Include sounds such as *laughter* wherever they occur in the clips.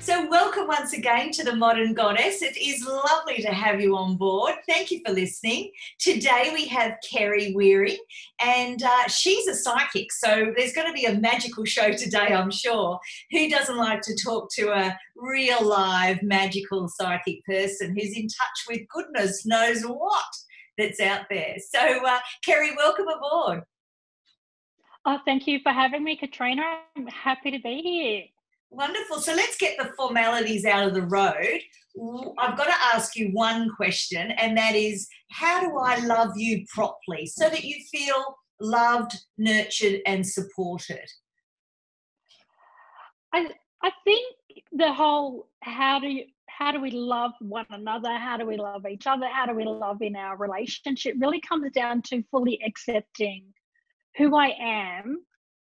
So, welcome once again to the Modern Goddess. It is lovely to have you on board. Thank you for listening. Today we have Kerrie Wearing, and uh, she's a psychic. So, there's going to be a magical show today, I'm sure. Who doesn't like to talk to a real, live, magical psychic person who's in touch with goodness knows what that's out there? So, uh, Kerry, welcome aboard. Oh, thank you for having me, Katrena. I'm happy to be here. Wonderful. So let's get the formalities out of the road. I've got to ask you one question, and that is how do I love you properly so that you feel loved, nurtured, and supported? I I think the whole how do you how do we love one another? How do we love each other? How do we love in our relationship really comes down to fully accepting who I am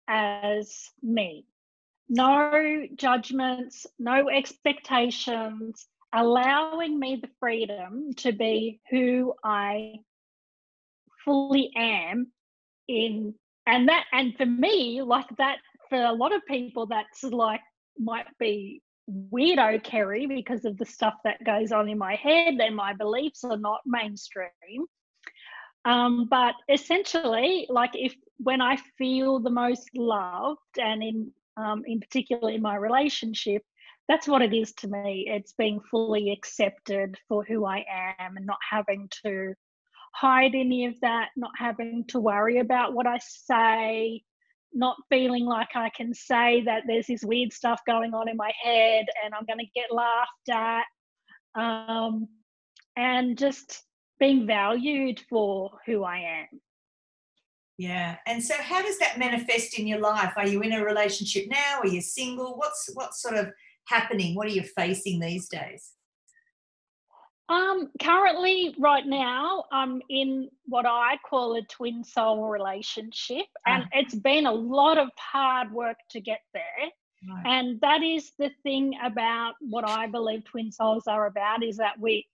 as me no judgments, no expectations, allowing me the freedom to be who I fully am in and that and for me like that for a lot of people that's like might be weirdo Kerrie because of the stuff that goes on in my head and my beliefs are not mainstream. Um, but essentially like if when I feel the most loved and in um, in particular in my relationship, that's what it is to me. It's being fully accepted for who I am and not having to hide any of that, not having to worry about what I say, not feeling like I can say that there's this weird stuff going on in my head and I'm going to get laughed at. Um, and just being valued for who I am. Yeah. And so how does that manifest in your life? Are you in a relationship now? Are you single? What's what's sort of happening? What are you facing these days? Um, currently, right now, I'm in what I call a twin soul relationship, and uh it's been a lot of hard work to get there. Right. And that is the thing about what I believe twin souls are about is that we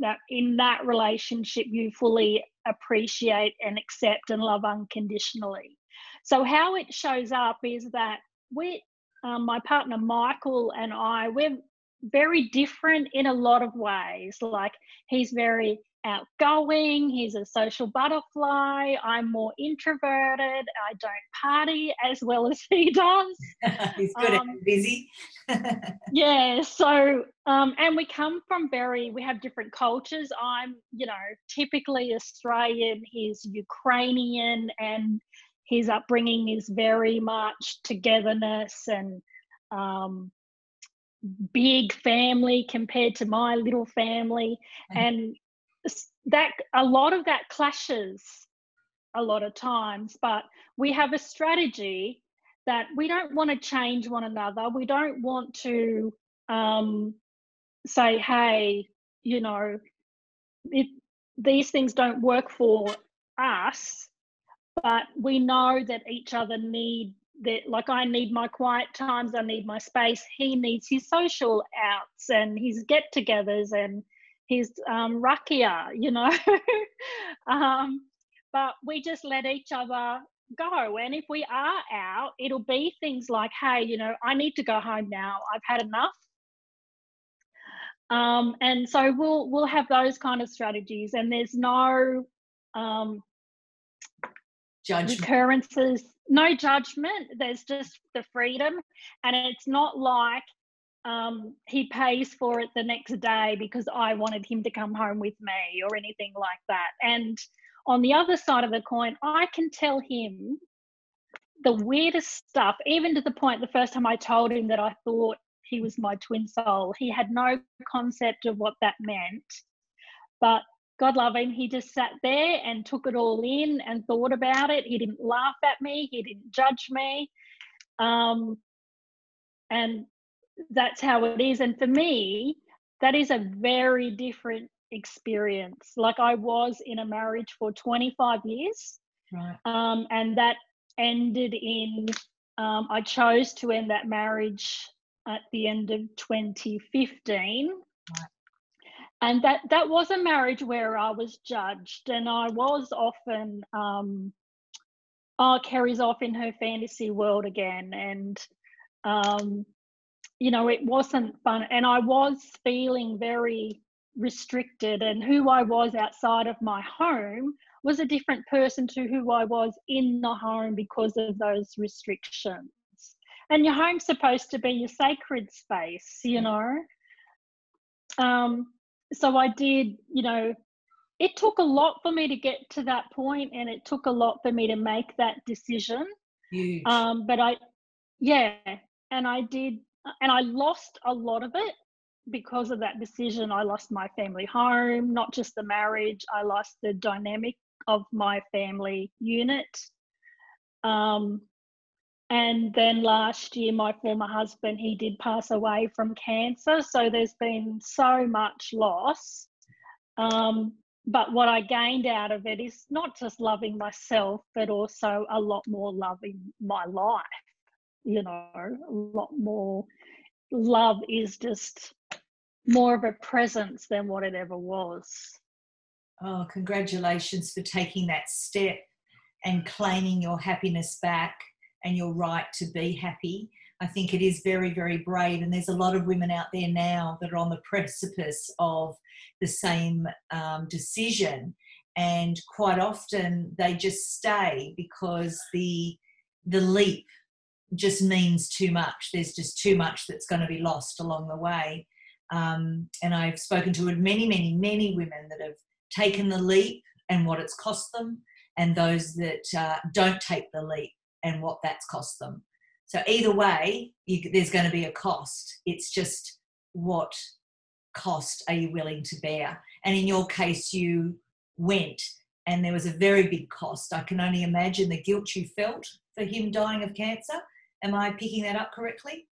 that in that relationship you fully appreciate and accept and love unconditionally. So how it shows up is that we, um, my partner Michael and I, we're very different in a lot of ways. Like he's very outgoing, he's a social butterfly. I'm more introverted. I don't party as well as he *laughs* does. *laughs* he's good um, and busy. *laughs* yeah. So, um, and we come from very, we have different cultures. I'm, you know, typically Australian, he's Ukrainian, and his upbringing is very much togetherness and, um, big family compared to my little family mm-hmm. and that a lot of that clashes a lot of times but we have a strategy that we don't want to change one another. We don't want to um, say hey you know it, these things don't work for us but we know that each other need that like i need my quiet times i need my space he needs his social outs and his get-togethers and his um, rakia, you know. *laughs* um, but we just let each other go. And if we are out, it'll be things like, hey, you know, I need to go home now. I've had enough. Um, and so we'll we'll have those kind of strategies, and there's no um, judgment. recurrences, no judgment. There's just the freedom, and it's not like um, he pays for it the next day because I wanted him to come home with me or anything like that. And on the other side of the coin, I can tell him the weirdest stuff, even to the point the first time I told him that I thought he was my twin soul, he had no concept of what that meant. But God love him, he just sat there and took it all in and thought about it. He didn't laugh at me, he didn't judge me. Um, and that's how it is. And for me, that is a very different experience. Like I was in a marriage for 25 years. Right. Um, and that ended in, um, I chose to end that marriage at the end of 2015. Right. And that, that was a marriage where I was judged and I was often, um, oh, Kerrie's off in her fantasy world again. And um, you know, it wasn't fun. And I was feeling very restricted, and who I was outside of my home was a different person to who I was in the home because of those restrictions. And your home's supposed to be your sacred space, you know. Um, so I did, you know, it took a lot for me to get to that point, and it took a lot for me to make that decision. Huge. Um, but I, yeah, and I did, and I lost a lot of it because of that decision. I lost my family home, not just the marriage. I lost the dynamic of my family unit. Um, and then last year, my former husband, he did pass away from cancer. So there's been so much loss. Um, but what I gained out of it is not just loving myself, but also a lot more loving my life. You know, a lot more love is just more of a presence than what it ever was. Oh, congratulations for taking that step and claiming your happiness back and your right to be happy. I think it is very, very brave. And there's a lot of women out there now that are on the precipice of the same um, decision. And quite often they just stay because the the leap just means too much. There's just too much that's going to be lost along the way. Um, and I've spoken to many, many, many women that have taken the leap and what it's cost them, and those that uh, don't take the leap and what that's cost them. So either way, you, there's going to be a cost. It's just what cost are you willing to bear? And in your case, you went, and there was a very big cost. I can only imagine the guilt you felt for him dying of cancer. Am I picking that up correctly?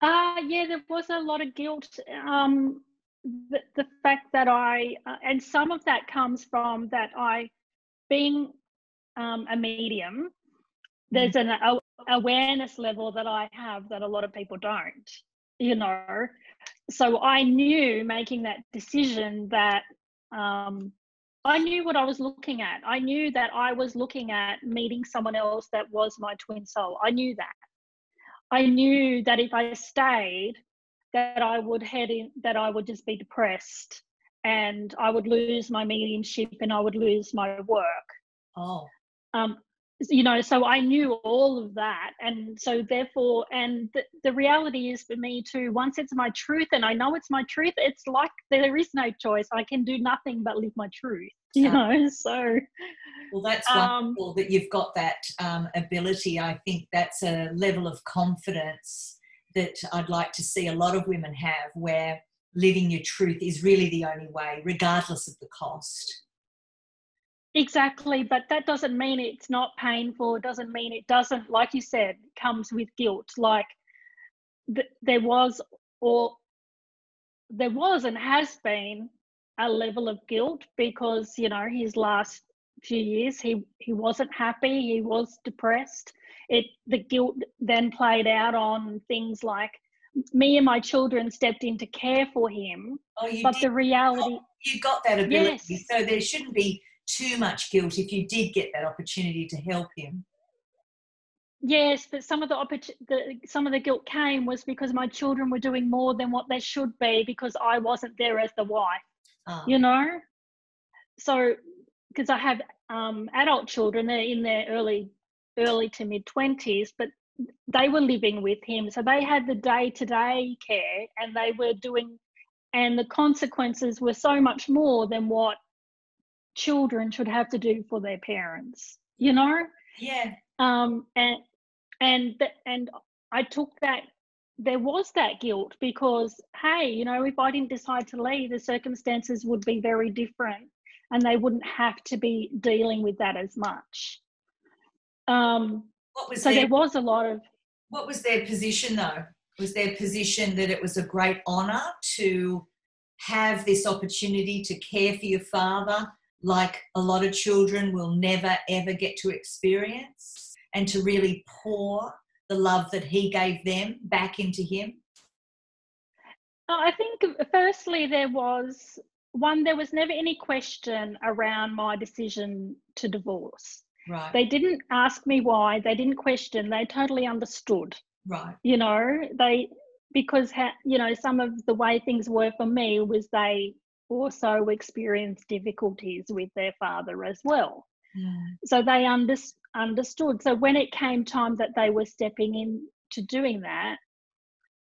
Uh, yeah, there was a lot of guilt. Um, the, the fact that I, uh, and some of that comes from that I, being um, a medium, there's mm. an a, awareness level that I have that a lot of people don't, you know. So I knew making that decision that um, I knew what I was looking at. I knew that I was looking at meeting someone else that was my twin soul. I knew that. I knew that if I stayed, that I would head in, that I would just be depressed and I would lose my mediumship and I would lose my work. Oh. Um, you know, so I knew all of that. And so, therefore, and the, the reality is for me too, once it's my truth and I know it's my truth, it's like there is no choice. I can do nothing but live my truth, *laughs* you know. So, well, that's um, wonderful um, that you've got that um, ability. I think that's a level of confidence that I'd like to see a lot of women have where living your truth is really the only way, regardless of the cost. Exactly, but that doesn't mean it's not painful. It doesn't mean it doesn't, like you said, comes with guilt. Like th- there was, or there was and has been a level of guilt because you know his last few years he he wasn't happy he was depressed it the guilt then played out on things like me and my children stepped in to care for him oh, but did. the reality oh, you got that ability yes. so there shouldn't be too much guilt if you did get that opportunity to help him? Yes but some of the, oppor- the some of the guilt came was because my children were doing more than what they should be because i wasn't there as the wife oh. you know? So because i have um, adult children they're in their early early to mid 20s but they were living with him. So they had the day to day care and they were doing and the consequences were so much more than what children should have to do for their parents you know? Yeah. Um and and and i took that there was that guilt because hey you know if i didn't decide to leave the circumstances would be very different and they wouldn't have to be dealing with that as much. Um what was so their, there was a lot of what was their position though? Was their position that it was a great honor to have this opportunity to care for your father like a lot of children will never ever get to experience and to really pour the love that he gave them back into him? I think, uh, firstly, there was one, there was never any question around my decision to divorce. Right. They didn't ask me why, they didn't question, they totally understood. Right. You know, they because ha, you know some of the way things were for me was they also experienced difficulties with their father as well. Mm. So they under, understood. So when it came time that they were stepping in to doing that,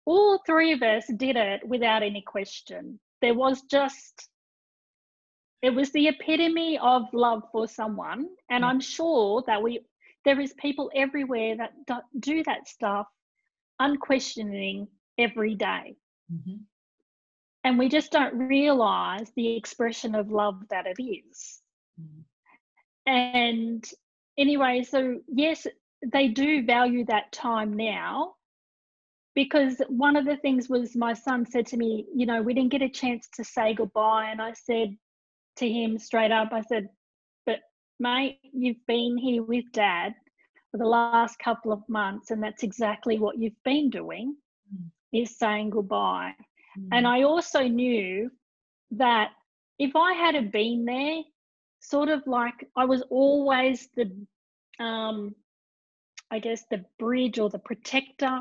all three of us did it without any question. There was just, it was the epitome of love for someone. And Yeah. I'm sure that we, there is people everywhere that do- that stuff unquestioning every day. Mhm. And we just don't realize the expression of love that it is. Mm. And anyway, so yes, they do value that time now because one of the things was my son said to me, you know, we didn't get a chance to say goodbye. And I said to him straight up, I said, but mate, you've been here with dad for the last couple of months, and that's exactly what you've been doing Mm. is saying goodbye. Mm. And I also knew that if I had been there, sort of like I was always the, um, I guess, the bridge or the protector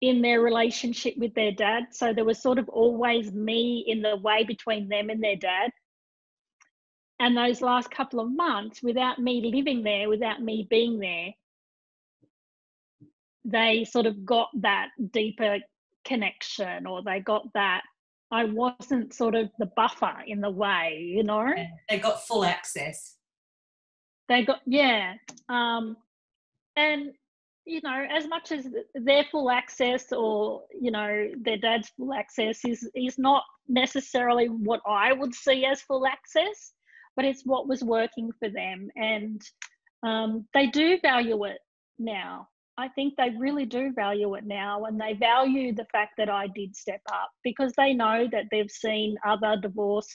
in their relationship with their dad. So there was sort of always me in the way between them and their dad. And those last couple of months, without me living there, without me being there, they sort of got that deeper connection or they got that I wasn't sort of the buffer in the way, you know. They got full access. They got yeah. Um and you know, as much as their full access or, you know, their dad's full access is is not necessarily what I would see as full access, but it's what was working for them. And um, they do value it now. I think they really do value it now, and they value the fact that I did step up because they know that they've seen other divorced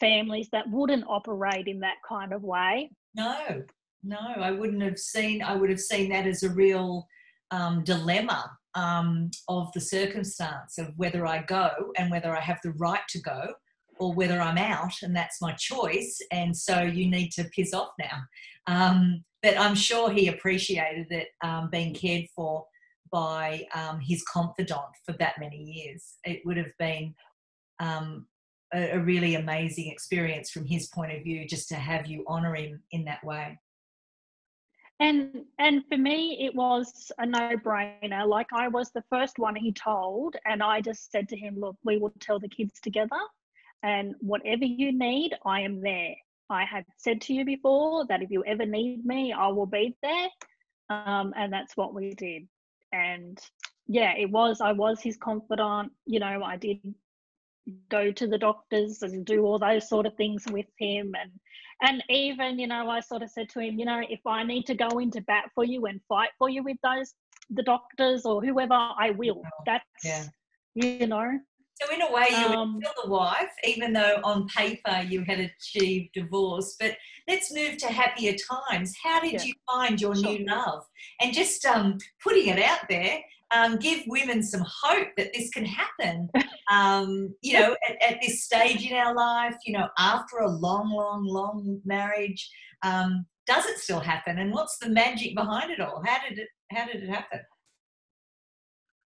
families that wouldn't operate in that kind of way. No, no, I wouldn't have seen. I would have seen that as a real um, dilemma um, of the circumstance of whether I go and whether I have the right to go, or whether I'm out and that's my choice. And so you need to piss off now. Um, but I'm sure he appreciated it um, being cared for by um, his confidant for that many years. It would have been um, a, a really amazing experience from his point of view just to have you honour him in that way. And and for me, it was a no-brainer. Like I was the first one he told, and I just said to him, "Look, we will tell the kids together, and whatever you need, I am there." I had said to you before that if you ever need me, I will be there, um, and that's what we did. And yeah, it was. I was his confidant. You know, I did go to the doctors and do all those sort of things with him and and even you know i sort of said to him you know if i need to go into bat for you and fight for you with those the doctors or whoever i will that's Yeah. you know So in a way, you Um, were still the wife, even though on paper you had achieved divorce. But let's move to happier times. How did Yeah. you find your Sure. new love? And just um, putting it out there, um, give women some hope that this can happen. *laughs* Um, you know, at, at this stage in our life, you know, after a long, long, long marriage, um, does it still happen? And what's the magic behind it all? How did it? How did it happen?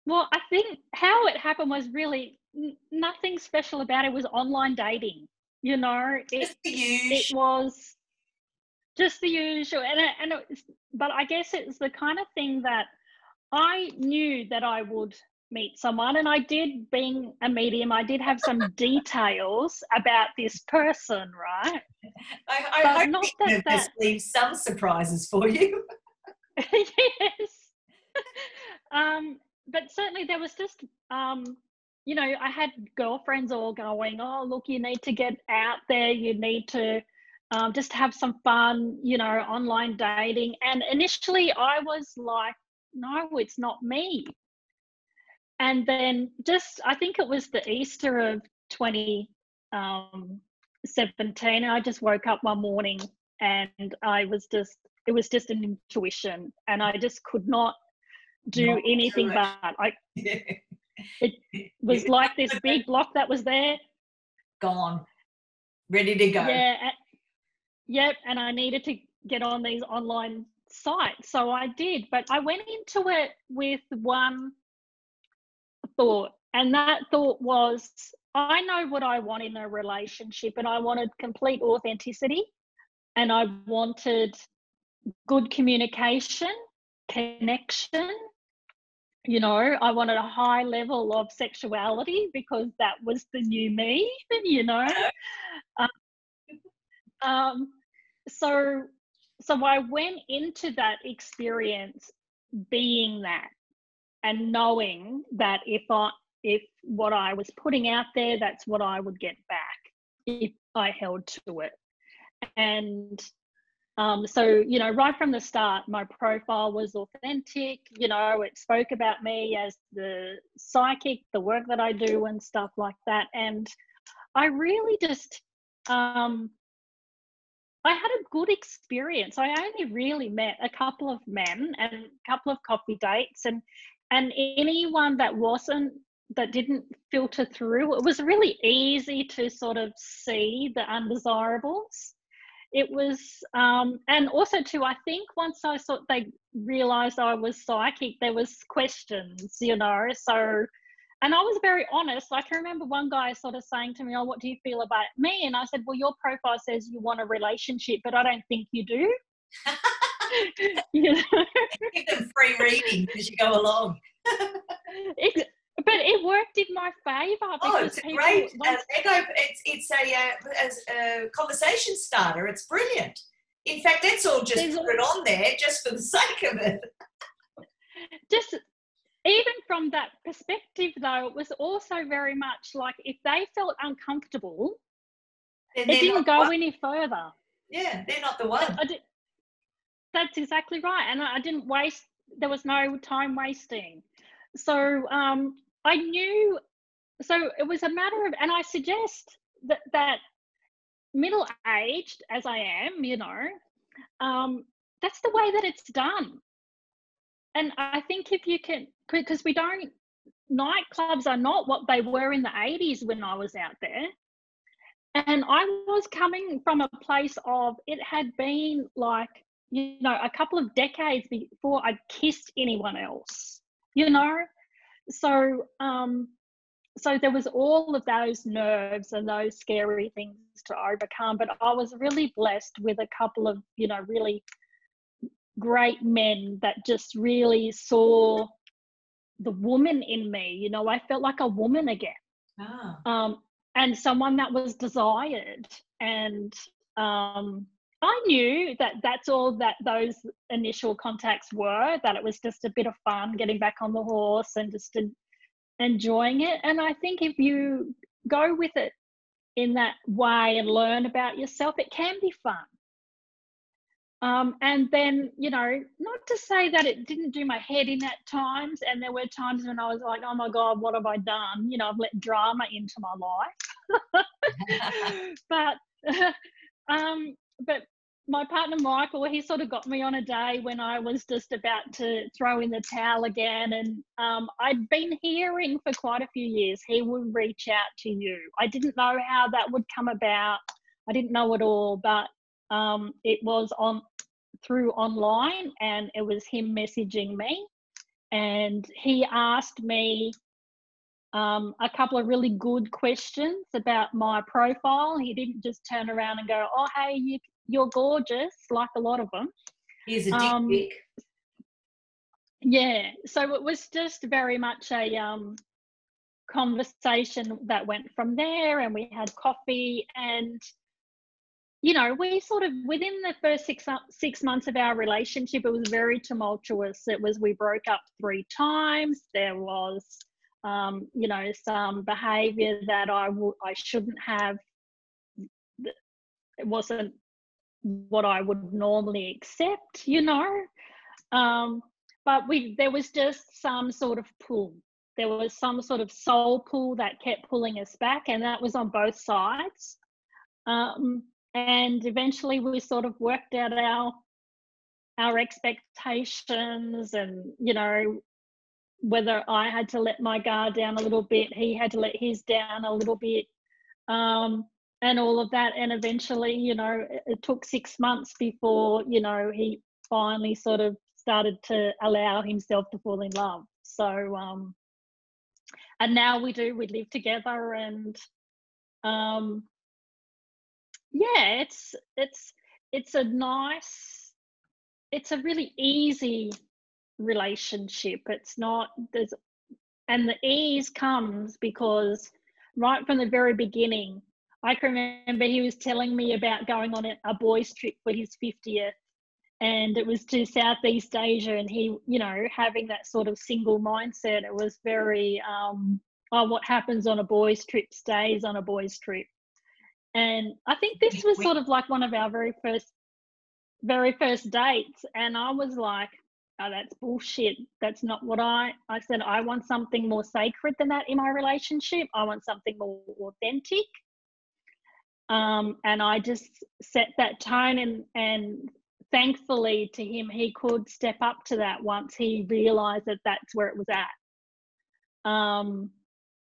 well i think how it happened was really nothing special about it, it was online dating you know? It, it was just the usual and it, and it was, but i guess it's the kind of thing that i knew that i would meet someone and i did being a medium i did have some *laughs* details about this person right? I, I but hope not that that- leaves some surprises for you. *laughs* *laughs* yes. Um but certainly there was just um you know i had girlfriends all going oh look you need to get out there. You need to um, just have some fun you know online dating. And initially i was like no it's not me. And then just i think it was the easter of 2017 and i just woke up one morning and i was just it was just an intuition and i just could not do Not anything but i *laughs* it *laughs* was like this big block that was there gone, ready to go. yeah yep and i needed to get on these online sites. So I did, but I went into it with one thought, and that thought was I know what I want in a relationship, and I wanted complete authenticity, and I wanted good communication, connection. You know, I wanted a high level of sexuality because that was the new me, *laughs* you know. Um, um, so so I went into that experience being that and knowing that if I if what I was putting out there, that's what I would get back if I held to it. And um, so, you know, right from the start, my profile was authentic. You know, it spoke about me as the psychic, the work that I do, and stuff like that. And I really just um, I had a good experience. I only really met a couple of men and a couple of coffee dates and and anyone that wasn't that didn't filter through it was really easy to sort of see the undesirables it was um and also too i think once i thought they realized i was psychic there was questions you know so and I was very honest. I can remember one guy sort of saying to me, Oh, what do you feel about me? And I said, Well, your profile says you want a relationship, but I don't think you do. *laughs* *laughs* you know? Give them free reading as you go along. But it worked in my favour. Oh, it's great. Uh, it's, it's a, uh, a, a, conversation starter. It's brilliant. In fact, that's all just put it on there just for the *laughs* sake of it. Just even from that perspective, though, it was also very much like if they felt uncomfortable, it didn't go one. any further. Yeah, they're not the one. Did, that's exactly right. And I didn't waste, there was no time wasting. So um, I knew, so it was a matter of, and I suggest that, that middle aged as I am, you know, um, that's the way that it's done and I think if you can, because we don't, nightclubs are not what they were in the 80s when I was out there. And I was coming from a place of it had been like, you know, a couple of decades before I'd kissed anyone else, you know? So, um, so there was all of those nerves and those scary things to overcome. But I was really blessed with a couple of, you know, really great men that just really saw the woman in me. You know, I felt like a woman again. Ah. Um, and someone that was desired. And um, I knew that that's all that those initial contacts were, that it was just a bit of fun getting back on the horse and just enjoying it. And I think if you go with it in that way and learn about yourself, it can be fun. Um, and then, you know, not to say that it didn't do my head in at times. And there were times when I was like, oh my God, what have I done? You know, I've let drama into my life. *laughs* *laughs* but, *laughs* um, but my partner Michael, he sort of got me on a day when I was just about to throw in the towel again. And um, I'd been hearing for quite a few years he would reach out to you. I didn't know how that would come about. I didn't know at all, but um, it was on through online and it was him messaging me and he asked me um, a couple of really good questions about my profile. He didn't just turn around and go, "Oh, hey, you, you're gorgeous," like a lot of them. He's a dick um, Yeah, so it was just very much a um, conversation that went from there, and we had coffee, and you know, we sort of within the first six six months of our relationship, it was very tumultuous. It was we broke up three times. There was, um, you know, some behaviour that I w- I shouldn't have. It wasn't what I would normally accept, you know. Um, but we there was just some sort of pull. There was some sort of soul pull that kept pulling us back, and that was on both sides. Um, and eventually we sort of worked out our our expectations and you know whether i had to let my guard down a little bit he had to let his down a little bit um, and all of that and eventually you know it, it took six months before you know he finally sort of started to allow himself to fall in love. So, um, and now we do, we live together and, um, yeah, it's, it's, it's a nice, it's a really easy relationship. It's not, there's, and the ease comes because right from the very beginning, I can remember he was telling me about going on a, boys' trip for his 50th and it was to Southeast Asia, and he, you know, having that sort of single mindset. It was very, um, oh, what happens on a boys' trip stays on a boys' trip. And I think this was sort of like one of our very first, very first dates, and I was like, oh, that's bullshit. That's not what I. I said I want something more sacred than that in my relationship. I want something more authentic. Um, and I just set that tone and and thankfully to him, he could step up to that once he realized that that's where it was at. Um,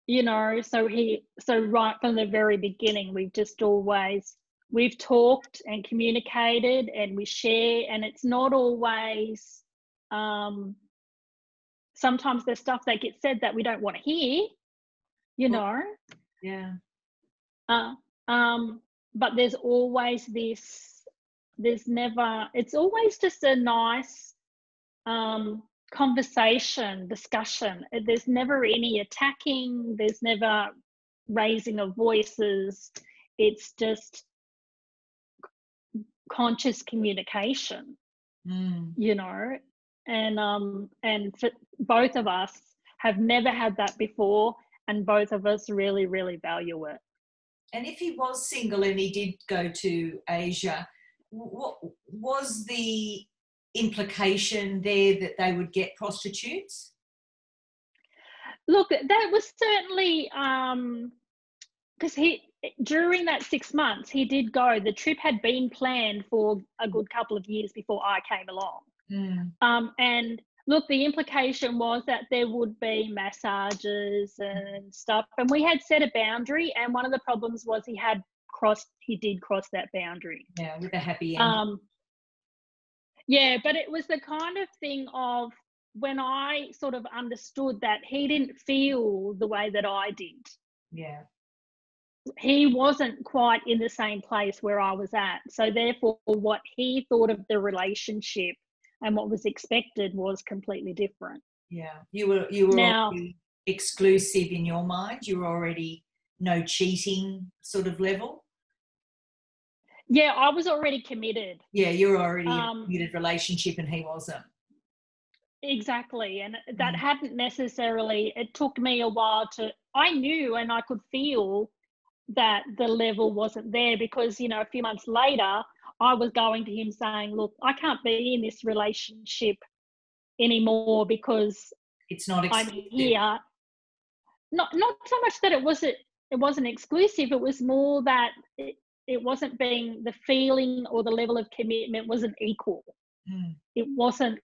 you know, so he, so right from the very beginning, we've just always, we've talked and communicated and we share, and it's not always, um, sometimes there's stuff that gets said that we don't want to hear, you know. Yeah. Uh, um, but there's always this there's never it's always just a nice um, conversation discussion there's never any attacking there's never raising of voices it's just conscious communication mm. you know and um and for both of us have never had that before and both of us really really value it and if he was single and he did go to asia what was the implication there that they would get prostitutes? Look, that was certainly because um, he during that six months he did go. The trip had been planned for a good couple of years before I came along, mm. um, and look, the implication was that there would be massages and stuff, and we had set a boundary. And one of the problems was he had crossed he did cross that boundary yeah with a happy end um yeah but it was the kind of thing of when i sort of understood that he didn't feel the way that i did yeah he wasn't quite in the same place where i was at so therefore what he thought of the relationship and what was expected was completely different yeah you were you were now, exclusive in your mind you were already no cheating sort of level yeah, I was already committed. Yeah, you were already um, in a um, committed relationship and he wasn't. Exactly. And that mm. hadn't necessarily, it took me a while to, I knew and I could feel that the level wasn't there because, you know, a few months later, I was going to him saying, look, I can't be in this relationship anymore because it's not exclusive. I'm here. Not, not so much that it wasn't, it wasn't exclusive. It was more that it, it wasn't being the feeling or the level of commitment wasn't equal. Mm. It wasn't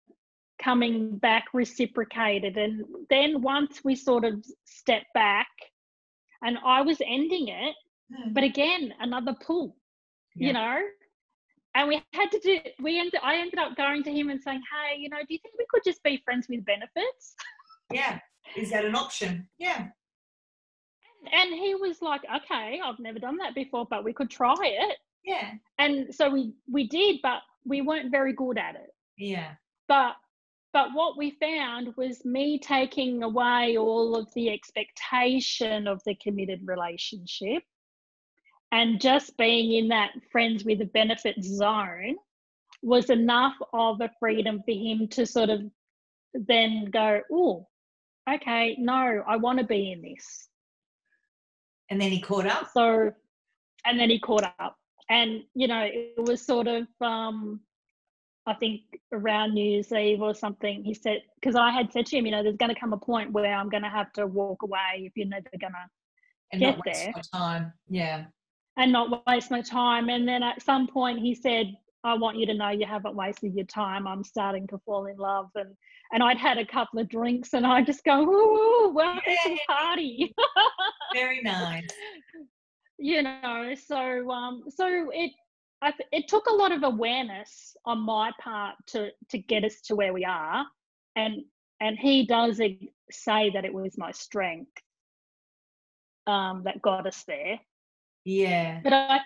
coming back reciprocated. And then once we sort of stepped back, and I was ending it, mm. but again, another pull, yeah. you know. And we had to do. We ended. I ended up going to him and saying, "Hey, you know, do you think we could just be friends with benefits?" Yeah, is that an option? Yeah and he was like, okay, I've never done that before, but we could try it. Yeah. And so we we did, but we weren't very good at it. Yeah. But but what we found was me taking away all of the expectation of the committed relationship and just being in that friends with a benefit zone was enough of a freedom for him to sort of then go, oh, okay, no, I want to be in this. And then he caught up. So, and then he caught up, and you know, it was sort of, um, I think around New Year's Eve or something. He said, because I had said to him, you know, there's going to come a point where I'm going to have to walk away if you're never going to get there. time, yeah. And not waste my time. And then at some point, he said, I want you to know you haven't wasted your time. I'm starting to fall in love. And and I'd had a couple of drinks and I just go, ooh, welcome to the party. Very *laughs* nice. you know, so um so it I it took a lot of awareness on my part to to get us to where we are, and and he does say that it was my strength um, that got us there. Yeah. But I,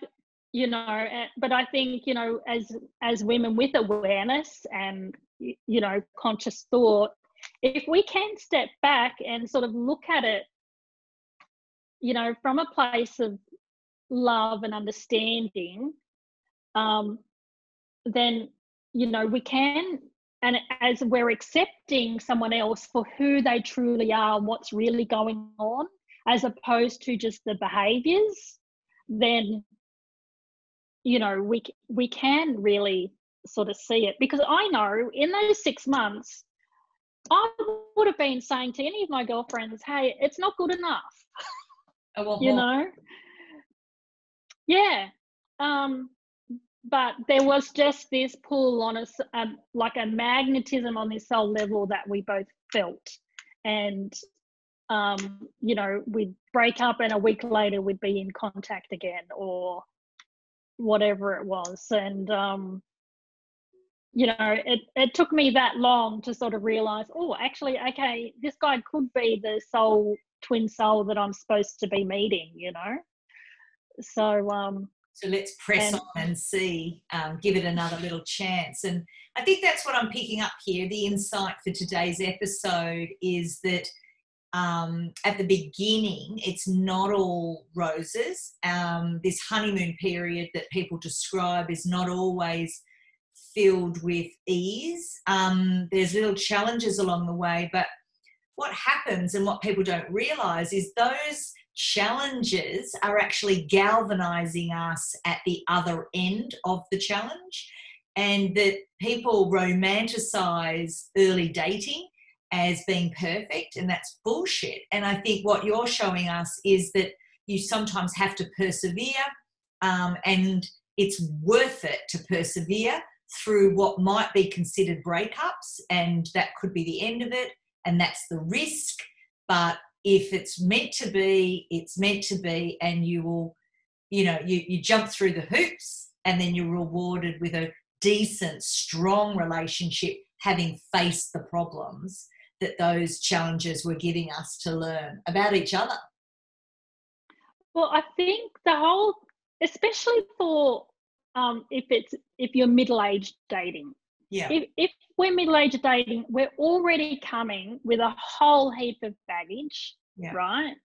you know, but I think you know, as as women with awareness and you know conscious thought, if we can step back and sort of look at it, you know, from a place of love and understanding, um, then you know we can and as we're accepting someone else for who they truly are and what's really going on as opposed to just the behaviors then you know we we can really sort of see it. Because i know in those 6 months i would have been saying to any of my girlfriends hey it's not good enough *laughs* you know? Yeah. Um but there was just this pull on us um, like a magnetism on this soul level that we both felt. And um, you know we'd break up and a week later we'd be in contact again or whatever it was and um, you know it, it took me that long to sort of realize oh actually okay this guy could be the soul twin soul that i'm supposed to be meeting you know so um so let's press and, on and see, um, give it another little chance. And I think that's what I'm picking up here. The insight for today's episode is that um, at the beginning, it's not all roses. Um, this honeymoon period that people describe is not always filled with ease. Um, there's little challenges along the way, but what happens and what people don't realize is those challenges are actually galvanizing us at the other end of the challenge, and that people romanticize early dating as being perfect, and that's bullshit. And I think what you're showing us is that you sometimes have to persevere, um, and it's worth it to persevere through what might be considered breakups, and that could be the end of it, and that's the risk. But if it's meant to be, it's meant to be, and you will, you know, you, you jump through the hoops and then you're rewarded with a decent, strong relationship, having faced the problems that those challenges were giving us to learn about each other. Well, I think the whole, especially for um, if it's if you're middle aged dating, yeah. If, if we're middle aged dating, we're already coming with a whole heap of baggage, yeah. right?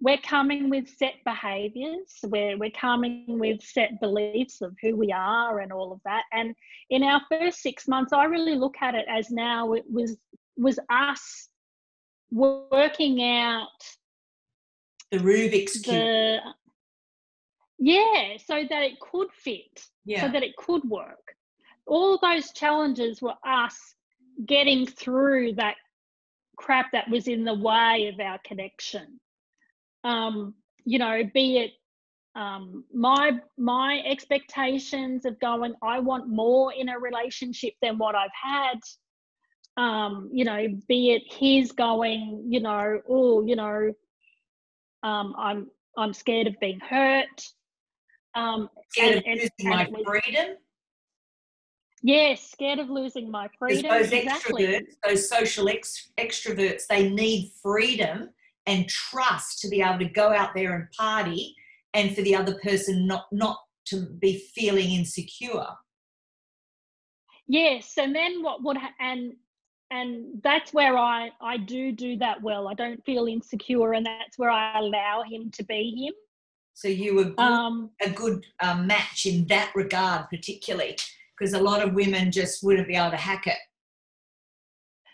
We're coming with set behaviors, we're, we're coming with set beliefs of who we are and all of that. And in our first six months, I really look at it as now it was was us working out the Rubik's cube. The, yeah, so that it could fit, yeah. so that it could work all those challenges were us getting through that crap that was in the way of our connection. Um, you know, be it um, my my expectations of going, I want more in a relationship than what I've had. Um, you know, be it his going, you know, oh, you know, um, I'm I'm scared of being hurt. Um, scared and, of losing my was, freedom. Yes, scared of losing my freedom. Those exactly. extroverts, those social ex- extroverts, they need freedom and trust to be able to go out there and party, and for the other person not not to be feeling insecure. Yes, and then what would ha- and and that's where I I do do that well. I don't feel insecure, and that's where I allow him to be him. So you were good, um, a good um, match in that regard, particularly because a lot of women just wouldn't be able to hack it.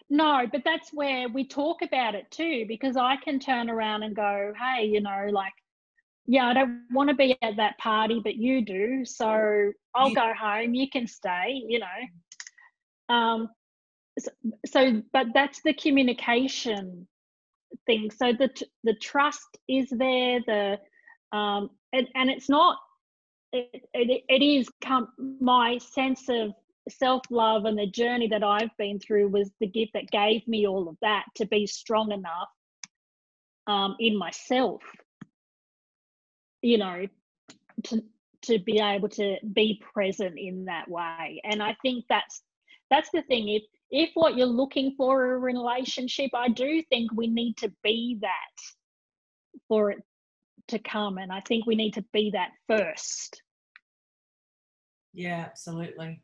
No, but that's where we talk about it too, because I can turn around and go, hey, you know, like, yeah, I don't want to be at that party, but you do. So I'll go home. You can stay, you know. Um, so, but that's the communication thing. So the the trust is there. The um, and, and it's not it, it, it is come my sense of self love and the journey that I've been through was the gift that gave me all of that to be strong enough um, in myself, you know, to to be able to be present in that way and i think that's that's the thing if if what you're looking for a relationship i do think we need to be that for it to come and i think we need to be that first yeah absolutely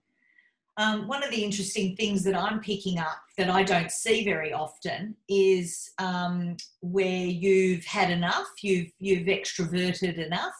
um, one of the interesting things that I'm picking up that I don't see very often is um, where you've had enough, you've you've extroverted enough,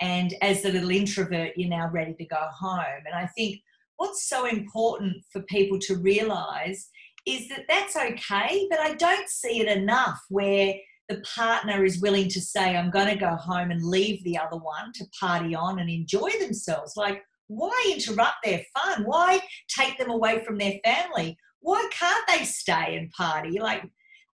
and as a little introvert, you're now ready to go home. And I think what's so important for people to realise is that that's okay, but I don't see it enough where the partner is willing to say, I'm going to go home and leave the other one to party on and enjoy themselves. Like, why interrupt their fun? Why take them away from their family? Why can't they stay and party? Like,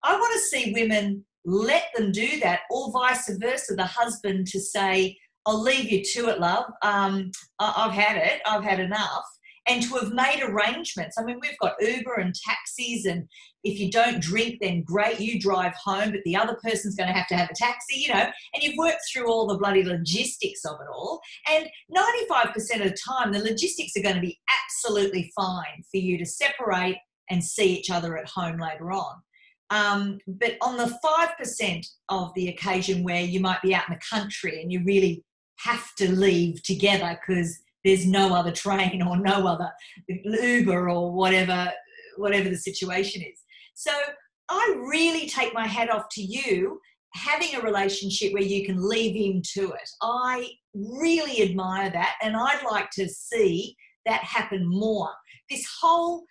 I want to see women let them do that, or vice versa, the husband to say, I'll leave you to it, love. Um, I've had it, I've had enough and to have made arrangements. I mean, we've got Uber and taxis, and if you don't drink, then great, you drive home, but the other person's going to have to have a taxi, you know, and you've worked through all the bloody logistics of it all. And 95% of the time, the logistics are going to be absolutely fine for you to separate and see each other at home later on. Um, but on the 5% of the occasion where you might be out in the country and you really have to leave together because there's no other train or no other Uber or whatever whatever the situation is. So I really take my hat off to you having a relationship where you can leave him into it. I really admire that and I'd like to see that happen more. This whole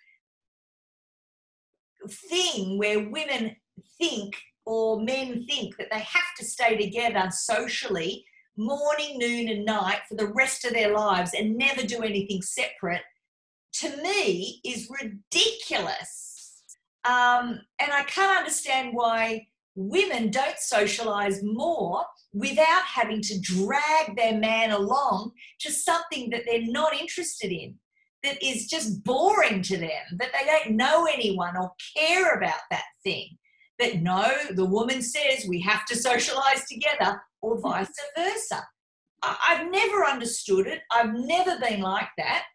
thing where women think or men think that they have to stay together socially morning, noon, and night for the rest of their lives and never do anything separate, to me is ridiculous. Um, and I can't understand why women don't socialize more without having to drag their man along to something that they're not interested in, that is just boring to them, that they don't know anyone or care about that thing. But no, the woman says we have to *laughs* socialize together or vice versa. I've never understood it. I've never been like that.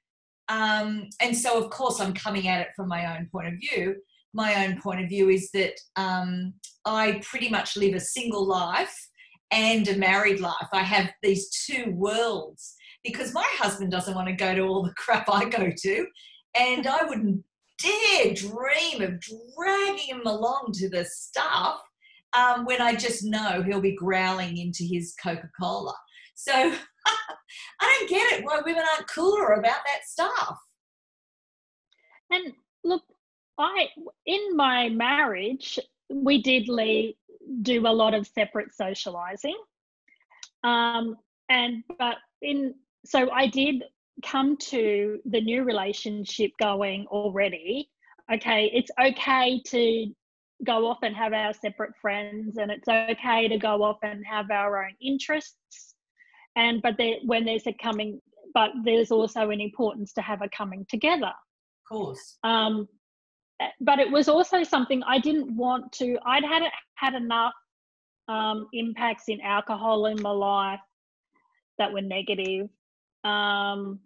Um, and so, of course, I'm coming at it from my own point of view. My own point of view is that um, I pretty much live a single life and a married life. I have these two worlds because my husband doesn't want to go to all the *laughs* crap I go to. And I wouldn't dare dream of dragging him along to the stuff um, when I just know he'll be growling into his Coca Cola. So *laughs* I don't get it why women aren't cooler about that stuff. And look, I in my marriage we did leave, do a lot of separate socializing, um, and but in so I did come to the new relationship going already. Okay, it's okay to go off and have our separate friends and it's okay to go off and have our own interests. And but there, when there's a coming but there's also an importance to have a coming together. Of course. Um but it was also something i didn't want to i'd had had enough um impacts in alcohol in my life that were negative. Um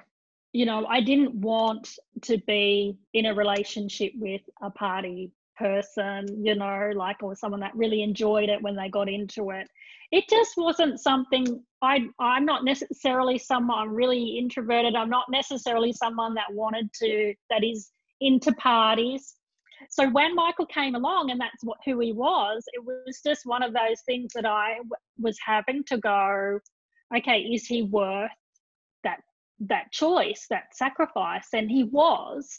you know i didn't want to be in a relationship with a party person, you know, like or someone that really enjoyed it when they got into it. It just wasn't something I I'm not necessarily someone I'm really introverted. I'm not necessarily someone that wanted to that is into parties. So when Michael came along and that's what who he was, it was just one of those things that I w- was having to go, okay, is he worth that that choice, that sacrifice? And he was.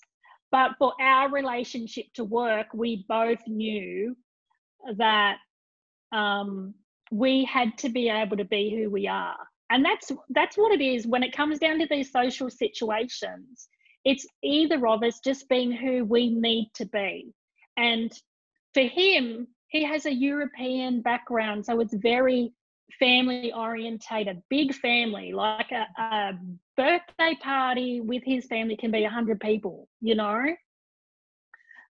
But for our relationship to work, we both knew that um, we had to be able to be who we are. And that's that's what it is when it comes down to these social situations. It's either of us just being who we need to be. And for him, he has a European background, so it's very family orientated, big family, like a, a birthday party with his family can be 100 people, you know?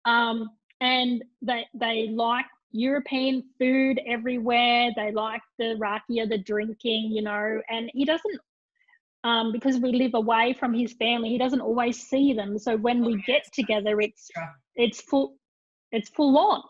Um, and they, they like European food everywhere. They like the rakia, the drinking, you know, and he doesn't um, because we live away from his family. He doesn't always see them. So when we get together, it's it's full it's full on.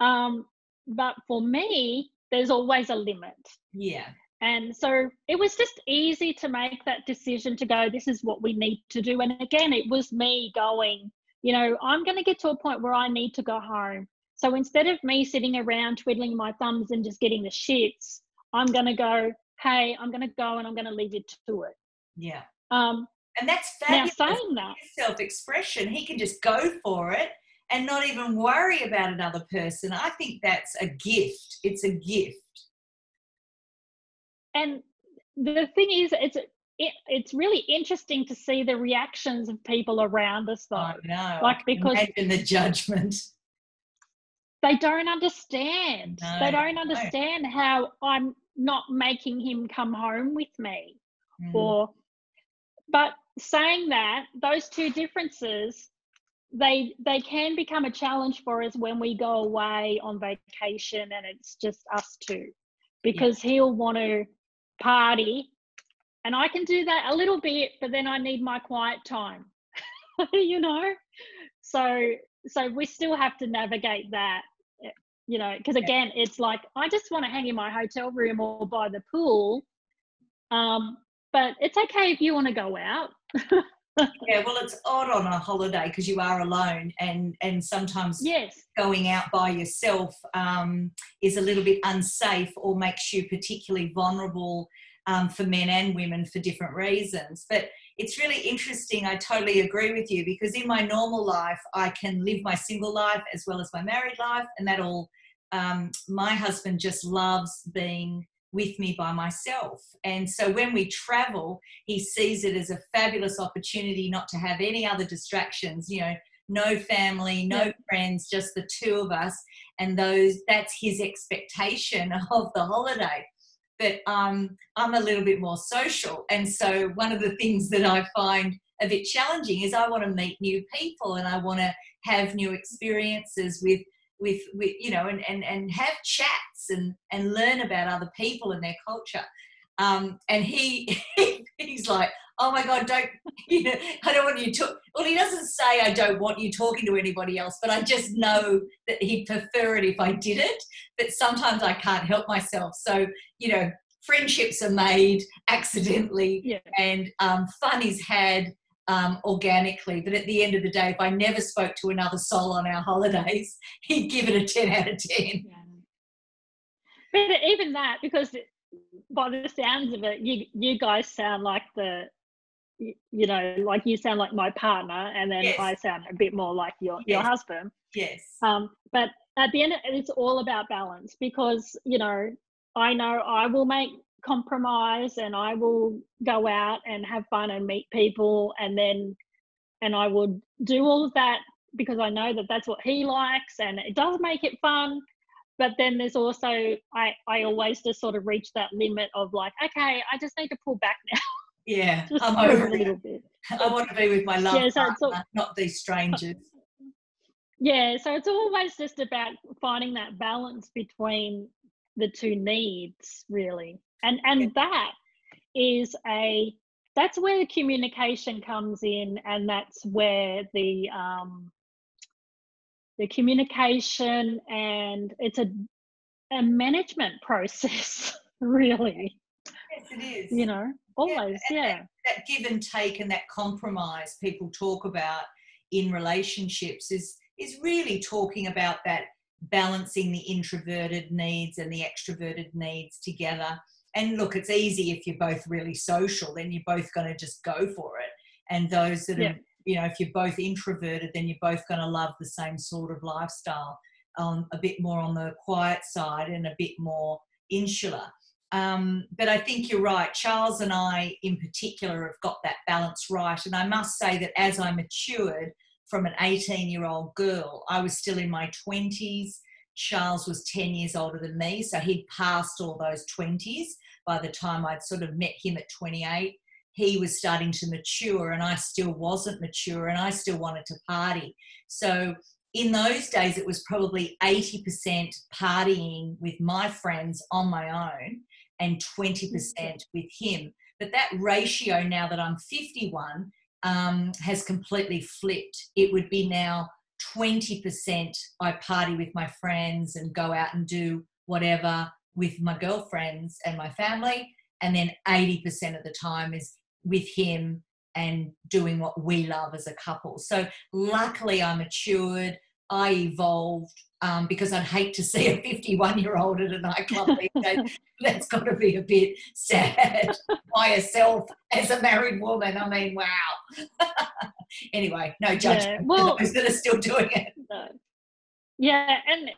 Um, but for me, there's always a limit. Yeah. And so it was just easy to make that decision to go, this is what we need to do. And again, it was me going, you know, I'm going to get to a point where I need to go home. So instead of me sitting around twiddling my thumbs and just getting the shits, I'm going to go, hey, I'm going to go and I'm going to leave you to it. Yeah. Um, and that's fabulous. Now saying that, self-expression, he can just go for it and not even worry about another person. I think that's a gift. It's a gift. And the thing is, it's it, it's really interesting to see the reactions of people around us, though. I know. Like because in the judgment. They don't understand. No, they don't understand no. how I'm not making him come home with me, mm. or. But saying that, those two differences they they can become a challenge for us when we go away on vacation and it's just us two because yeah. he'll want to party and i can do that a little bit but then i need my quiet time *laughs* you know? So so we still have to navigate that you know because again it's like i just want to hang in my hotel room or by the pool um but it's okay if you want to go out *laughs* yeah, well, it's odd on a holiday because you are alone, and and sometimes yes, going out by yourself um, is a little bit unsafe or makes you particularly vulnerable um, for men and women for different reasons. But it's really interesting. I totally agree with you because in my normal life, I can live my single life as well as my married life, and that all. Um, my husband just loves being with me by myself. And so when we travel, he sees it as a fabulous opportunity not to have any other distractions, you know, no family, no yeah. friends, just the two of us. And those that's his expectation *laughs* of the holiday. But um, I'm a little bit more social. And so one of the things that I find a bit challenging is I want to meet new people and I want to have new experiences with with, with you know and, and and have chats and and learn about other people and their culture um, and he *laughs* he's like oh my god don't *laughs* you know i don't want you to well he doesn't say i don't want you talking to anybody else but i just know that he'd prefer it if i did it but sometimes i can't help myself so you know friendships are made accidentally yeah. and um, fun is had um, organically. But at the end of the day, if I never spoke to another soul on our holidays, *laughs* he'd give it a 10 out of 10. Yeah. But even that, because by the sounds of it, you, you guys sound like the, you know, like you sound like my partner, and then yes. I sound a bit more like your, yes. your husband. Yes. Um, but at the end, it's all about balance because, you know, I know I will make compromise and I will go out and have fun and meet people and then and I would do all of that because I know that that's what he likes and it does make it fun. But then there's also I I always just sort of reach that limit of like okay I just need to pull back *laughs* now. Yeah *laughs* I'm over a little bit. I want to be with my love yeah, so partner, all, not these strangers. Yeah so it's always just about finding that balance between the two needs really and and that is a that's where the communication comes in and that's where the um the communication and it's a a management *laughs* process really. Yes it is. You know always yeah, yeah. That, that give and take and that compromise people talk about in relationships is is really talking about that balancing the introverted needs and the extroverted needs together and look, it's easy if you're both really social, then you're both going to just go for it. And those that yeah. are, you know, if you're both introverted, then you're both going to love the same sort of lifestyle, um, a bit more on the quiet side and a bit more insular. Um, but I think you're right. Charles and I, in particular, have got that balance right. And I must say that as I matured from an 18 year old girl, I was still in my 20s Charles was 10 years older than me, so he'd passed all those 20s by the time I'd sort of met him at 28. He was starting to mature, and I still wasn't mature, and I still wanted to party. So, in those days, it was probably 80% partying with my friends on my own and 20% with him. but that ratio now that I'm 51 um, has completely flipped. It would be now 20% I party with my friends and go out and do whatever with my girlfriends and my family. And then 80% of the time is with him and doing what we love as a couple. So luckily I matured, I evolved um, because I'd hate to see a 51 year old at a nightclub. *laughs* That's got to be a bit sad by herself as a married woman. I mean, wow. *laughs* anyway, no judgment yeah, well, those that are still doing it. No. Yeah, and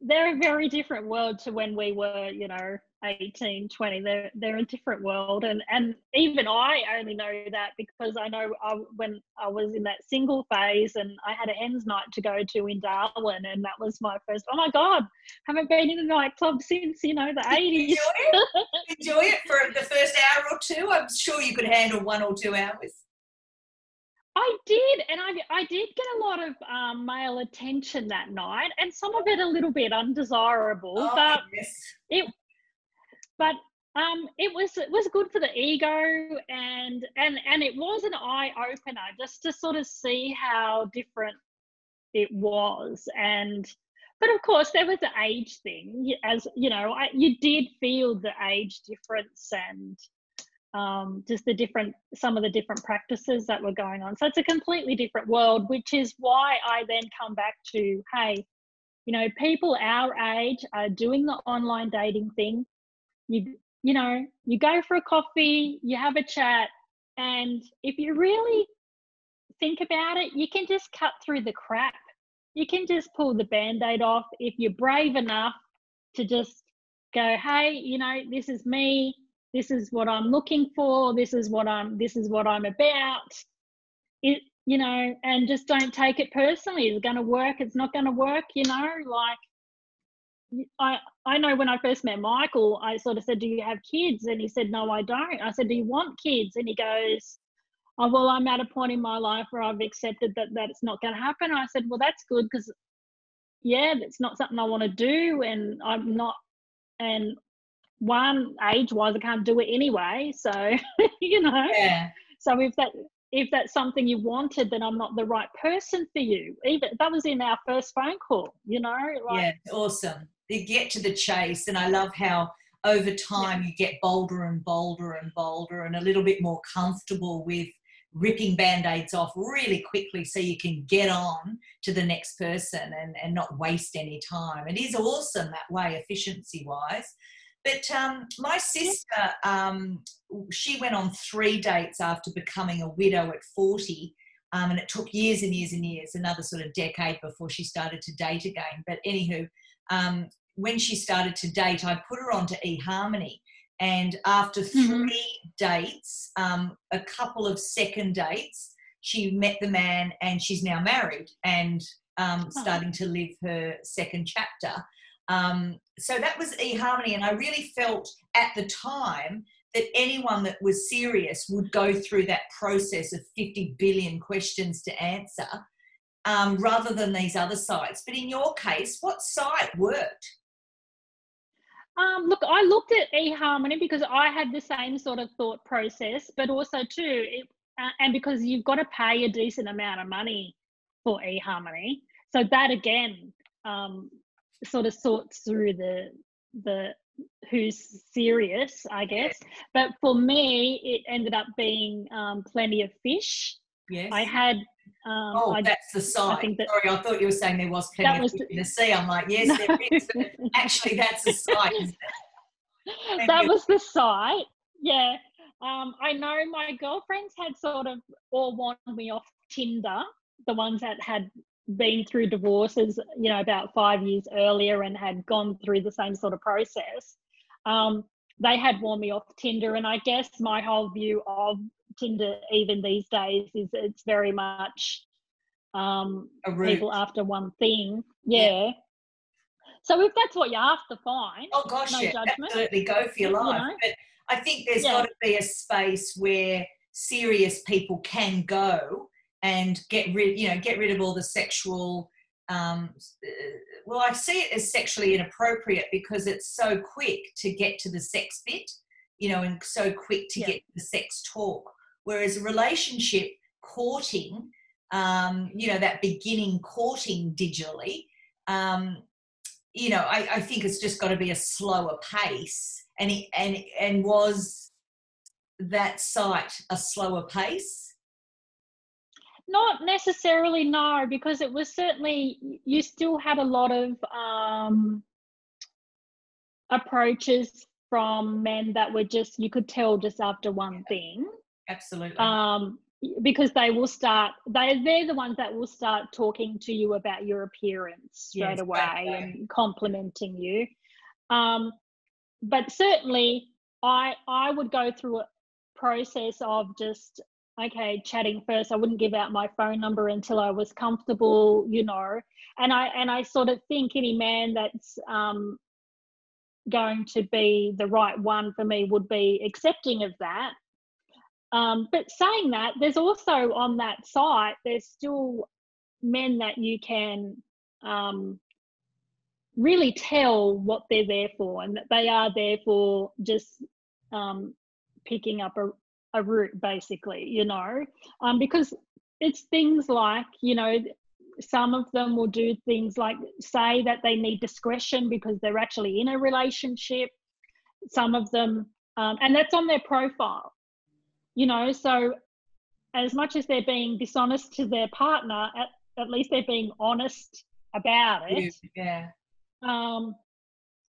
they're a very different world to when we were, you know, 18, 20. They're they're a different world, and and even I only know that because I know I, when I was in that single phase, and I had a hens night to go to in Darwin, and that was my first. Oh my God, haven't been in a nightclub since you know the 80s. *laughs* Enjoy it? *laughs* Enjoy it for the first hour or two. I'm sure you could handle one or two hours. I did, and I I did get a lot of um, male attention that night, and some of it a little bit undesirable. Oh, but yes. it, but um, it was it was good for the ego, and and and it was an eye opener just to sort of see how different it was, and but of course there was the age thing, as you know, I, you did feel the age difference and um, just the different some of the different practices that were going on. So it's a completely different world which is why i then come back to hey you know people our age are doing the online dating thing. You you know you go for a coffee you have a chat and if you really think about it you can just cut through the crap. You can just pull the band-aid off. If you're brave enough to just go hey you know this is me this is what i'm looking for this is what i'm this is what i'm about. It you know and just don't take it personally. It's going to work it's not going to work you know like i i know when i first met michael i sort of said do you have kids? And he said no i don't. I said do you want kids? And he goes oh well i'm at a point in my life where i've accepted that that it's not going to happen. I said well that's good because yeah it's not something i want to do and i'm not and one age wise i can't do it anyway. So *laughs* you know. Yeah. so if that if that's something you wanted then i'm not the right person for you. Even that was in our first phone call you know like, yeah awesome. You get to the chase and i love how over time yeah. you get bolder and bolder and bolder and a little bit more comfortable with ripping band-aids off really quickly so you can get on to the next person and, and not waste any time. It is awesome that way efficiency wise but um, my sister, um, she went on three dates after becoming a widow at 40. Um, and it took years and years and years, another sort of decade before she started to date again. But anywho, um, when she started to date, I put her onto eHarmony. And after mm-hmm. 3 mm-hmm. dates, um, a couple of second dates, she met the man and she's now married and um, oh. starting to live her second chapter. Um, so that was eHarmony, and I really felt at the time that anyone that was serious would go through that process of 50 billion questions to answer um, rather than these other sites. But in your case, what site worked? Um, look, I looked at eHarmony because I had the same sort of thought process, but also too, it, uh, and because you've got to pay a decent amount of money for eHarmony. So that again um, sort of sorts through the the who's serious, I guess. But for me, it ended up being um, plenty of fish. Yes. I had. Um, oh, I, that's the site. I that, Sorry, I thought you were saying there was plenty of fish in the sea. I'm like, yes, *laughs* no. there is. actually, that's the site. *laughs* that was the site. Yeah. Um, I know my girlfriends had sort of all warned me off Tinder, the ones that had been through divorces, you know, about five years earlier and had gone through the same sort of process, um, they had warned me off Tinder. And I guess my whole view of Tinder, even these days, is it's very much um, people after one thing. Yeah. yeah. So if that's what you're after, fine. Oh gosh, no yeah, judgment. absolutely go for your life. You know? But I think there's yeah. got to be a space where serious people can go and get rid you know get rid of all the sexual um, well i see it as sexually inappropriate because it's so quick to get to the sex bit you know, and so quick to Yeah. get the sex talk. Whereas a relationship courting, um, you know, that beginning courting digitally, um, you know, I, I think it's just got to be a slower pace. And it, and and was that site a slower pace? Not necessarily, no, because it was certainly you still had a lot of um, approaches from men that were just you could tell just after one thing. Absolutely. um, because they will start they they're the ones that will start talking to you about your appearance straight Yes, away and complimenting you um, but certainly i i would go through a process of just okay chatting first. I wouldn't give out my phone number until i was comfortable you know. And i and i sort of think any man that's um, going to be the right one for me would be accepting of that. Um, but saying that, there's also on that site, there's still men that you can um, really tell what they're there for and that they are there for just um, picking up a, a root, basically, you know, um, because it's things like, you know, some of them will do things like say that they need discretion because they're actually in a relationship. Some of them, um, and that's on their profile you know so as much as they're being dishonest to their partner at, at least they're being honest about it yeah. um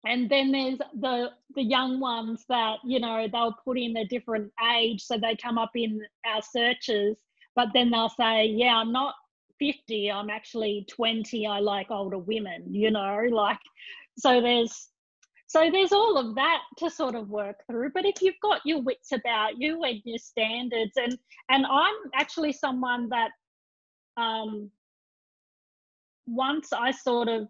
and then there's the the young ones that you know they'll put in a different age so they come up in our searches but then they'll say yeah i'm not 50 i'm actually 20 i like older women you know like so there's so there's all of that to sort of work through but if you've got your wits about you and your standards and and i'm actually someone that um once i sort of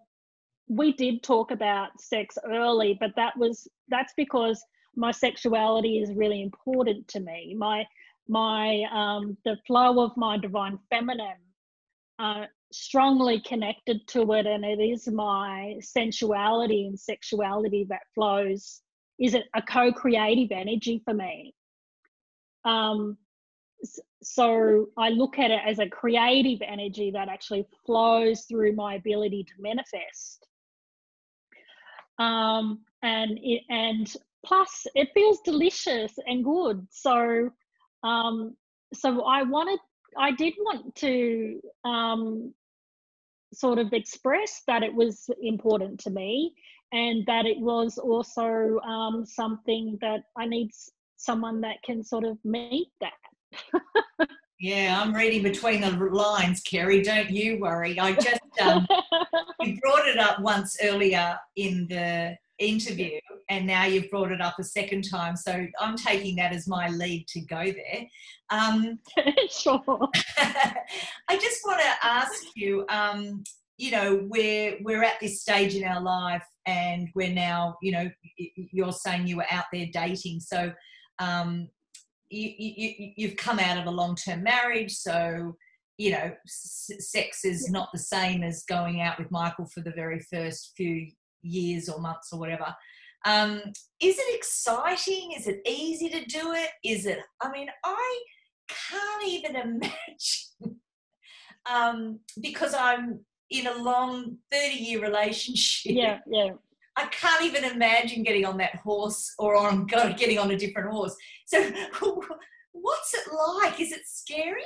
we did talk about sex early but that was that's because my sexuality is really important to me. My my um the flow of my divine feminine uh, strongly connected to it and it is my sensuality and sexuality that flows is it a co-creative energy for me. Um so i look at it as a creative energy that actually flows through my ability to manifest um and it and plus it feels delicious and good so um so i wanted i did want to um sort of express that it was important to me and that it was also um, something that I need someone that can sort of meet that. *laughs* Yeah, I'm reading between the lines, Kerrie. Don't you worry. I just um, *laughs* you brought it up once earlier in the interview, and now you've brought it up a second time. So I'm taking that as my lead to go there. Um, *laughs* sure. *laughs* I just want to ask you. Um, you know, we're we're at this stage in our life, and we're now. You know, you're saying you were out there dating, so. Um, you, you, you've come out of a long-term marriage so you know s- sex is not the same as going out with michael for the very first few years or months or whatever. Um, is it exciting? Is it easy to do it? Is it i mean i can't even *laughs* imagine um, because i'm in a long 30 year relationship. Yeah, yeah. I can't even imagine getting on that horse or on *laughs* getting on a different horse. So, *laughs* what's it like? Is it scary?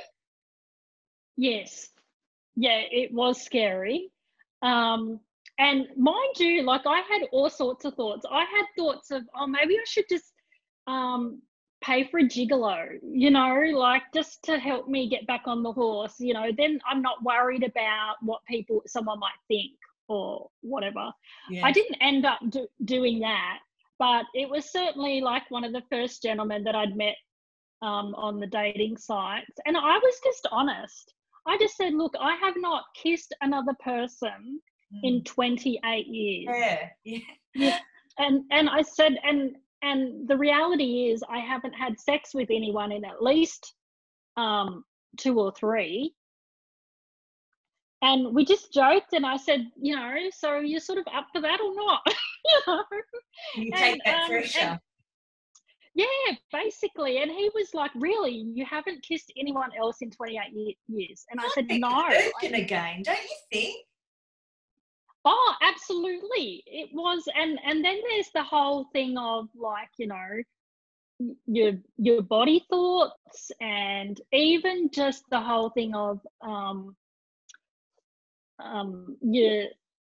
Yes. Yeah, it was scary. Um, and mind you, like I had all sorts of thoughts. I had thoughts of, oh, maybe I should just um, pay for a gigolo, you know, like just to help me get back on the horse. You know, then I'm not worried about what people, someone might think or whatever. Yeah. I didn't end up do, doing that, but it was certainly like one of the first gentlemen that I'd met um, on the dating sites. And I was just honest. I just said, look, I have not kissed another person in 28 years. yeah, yeah, Yeah. And and I said, and and the reality is I haven't had sex with anyone in at least um two or three. And we just joked and I said, you know, so you're sort of up for that or not? *laughs* you know? you And, take that um, pressure. and- Yeah, basically. And he was like, Really? You haven't kissed anyone else in 28 years? And I said, No. Virgin again, don't you think? Oh, absolutely. It was and and then there's the whole thing of like, you know, your your body thoughts and even just the whole thing of um um your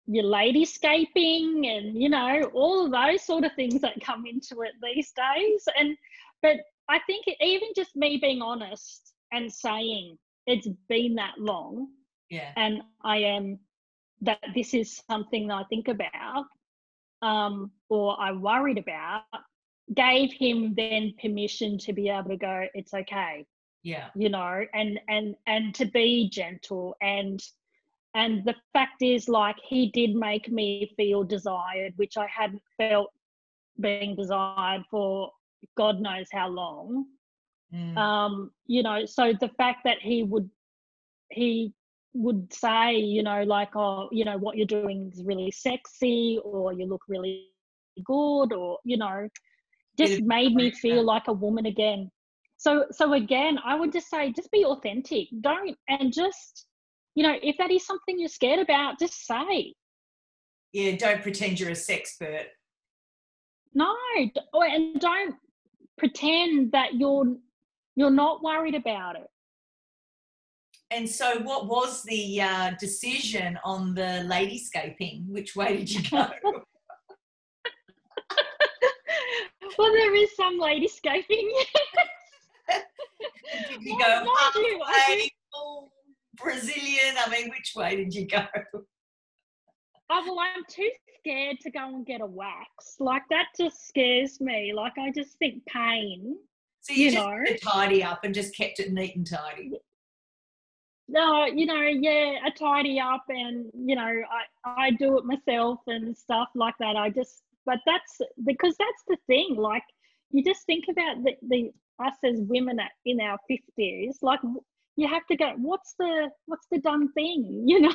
your ladyscaping and you know all of those sort of things that come into it these days and but i think even just me being honest and saying it's been that long Yeah. and i am that this is something that i think about um or i worried about gave him then permission to be able to go it's okay Yeah. you know and and and to be gentle and and the fact is like he did make me feel desired which i hadn't felt being desired for god knows how long. Mm. um you know so the fact that he would he would say you know like oh you know what you're doing is really sexy or you look really good or you know just made me feel like a woman again. So so again i would just say just be authentic. Don't and just you know if that is something you're scared about just say yeah. Don't pretend you're a sexpert. no and don't pretend that you're you're not worried about it And so, what was the uh, decision on the ladyscaping? Which way did you go? *laughs* well there is some ladyscaping *laughs* did you Mind- go mind you, I do- halfway, full Brazilian? I mean, which way did you go? *laughs* Oh well, I'm too scared to go and get a wax. Like that just scares me. Like I just think pain. So you, You just know. tidy up and just kept it neat and tidy. No, you know, yeah, a tidy up, and you know, I I do it myself and stuff like that. I just, but that's because that's the thing. Like you just think about the the us as women at, in our fifties. Like you have to go. What's the what's the done thing? *laughs* You know.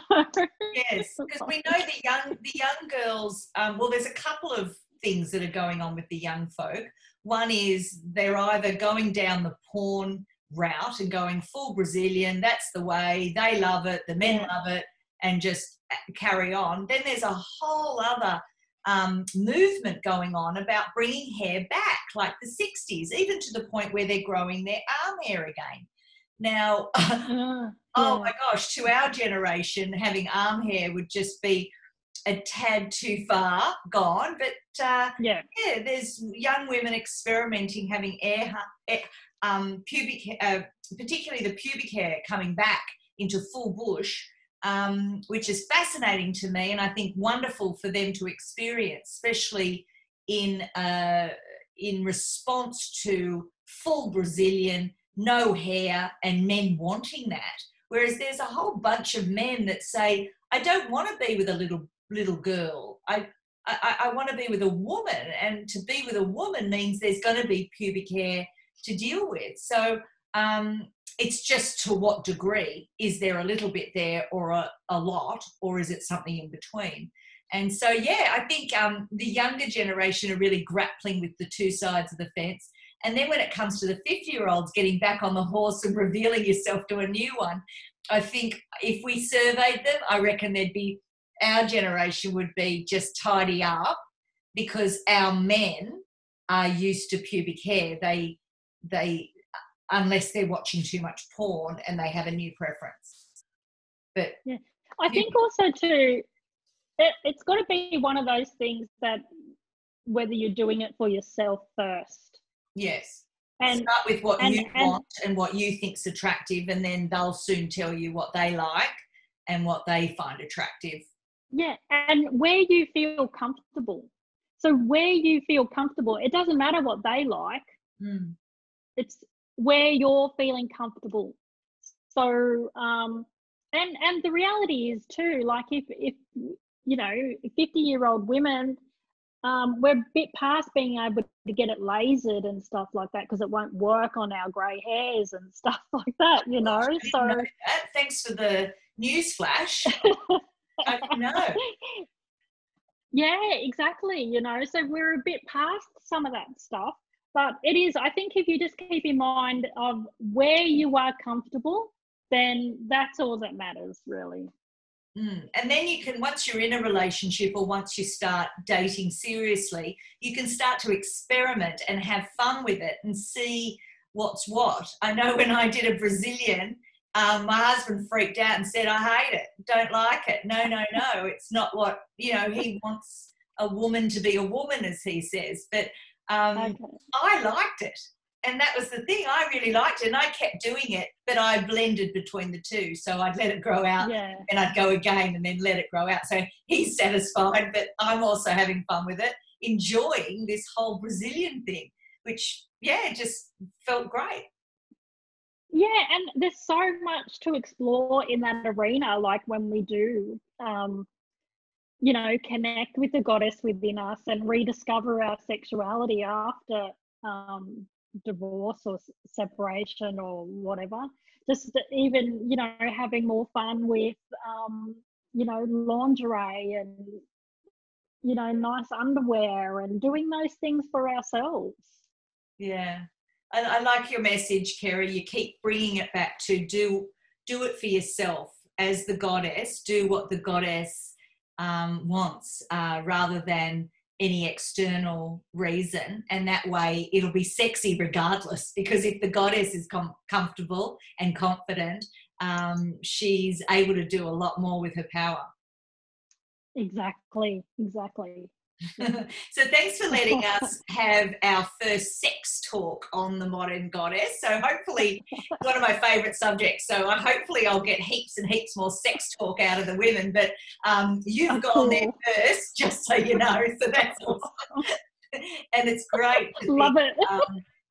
Yes, *laughs* because we know the young the young girls. Um, well, there's a couple of things that are going on with the young folk. One is they're either going down the porn route and going full Brazilian. That's the way they love it. The men Yeah. love it, and just uh, carry on. Then there's a whole other um, movement going on about bringing hair back, like the '60s, even to the point where they're growing their arm hair again. Now, Ah, *laughs* Oh my gosh, to our generation, having arm hair would just be a tad too far gone. But uh, yeah. yeah, there's young women experimenting having air, um, pubic, uh, particularly the pubic hair coming back into full bush, um, which is fascinating to me, and I think wonderful for them to experience, especially in uh, in response to full Brazilian, no hair, and men wanting that. Whereas there's a whole bunch of men that say, I don't want to be with a little little girl. I I, I want to be with a woman, and to be with a woman means there's going to be pubic hair to deal with. So um, it's just to what degree is there a little bit there, or a, a lot, or is it something in between? And so, yeah, I think um, the younger generation are really grappling with the two sides of the fence. And then when it comes to the 50 year olds getting back on the horse and revealing yourself to a new one, I think if we surveyed them, I reckon there'd be our generation would be just tidy up because our men are used to pubic hair. They, they, unless they're watching too much porn and they have a new preference. But yeah. I think also too, it, it's got to be one of those things that whether you're doing it for yourself first, yes, and start with what and- you and- want and what you think's attractive, and then they'll soon tell you what they like and what they find attractive. yeah, and where you feel comfortable. So where you feel comfortable, it doesn't matter what they like. Mm. It's where you're feeling comfortable. So um, and and the reality is too, like if if you know, fifty year old women um, we're a bit past being able to get it lasered and stuff like that because it won't work on our grey hairs and *laughs* stuff like that, you know. So know that. Thanks for the news flash. I *laughs* know. yeah, exactly. You know, so we're a bit past some of that stuff. but it is i think if you just keep in mind of where you are comfortable then that's all that matters really Mm. And then you can, once you're in a relationship or once you start dating seriously, you can start to experiment and have fun with it and see what's what. I know when I did a Brazilian, um, my husband freaked out and said, I hate it, don't like it. No, no, no, it's not what, you know, he wants a woman to be a woman, as he says. But um, *laughs* okay. I liked it. And that was the thing. I really liked and I kept doing it, but I blended between the two. So I'd let it grow out yeah. and I'd go again and then let it grow out. So he's satisfied, but I'm also having fun with it, enjoying this whole Brazilian thing, which, yeah, just felt great. Yeah, and there's so much to explore in that arena. Like when we do, um, you know, connect with the goddess within us and rediscover our sexuality after um, divorce or separation or whatever. Just even, you know, having more fun with, um, you know, lingerie and, you know, nice underwear and doing those things for ourselves. Yeah. I, I like your message, Kerrie. You keep bringing it back to do do it for yourself as the goddess. Do what the goddess um, wants, uh, rather than any external reason and that way it'll be sexy regardless because if the goddess is com- comfortable and confident um, she's able to do a lot more with her power. Exactly exactly *laughs* so thanks for letting us have our first sex talk on the modern goddess. So hopefully, one of my favourite subjects. So I hopefully I'll get heaps and heaps more sex talk out of the women. But um, you've oh, gone there first, *laughs* just so you know. So that's *laughs* awesome, and it's great. Love it. Um,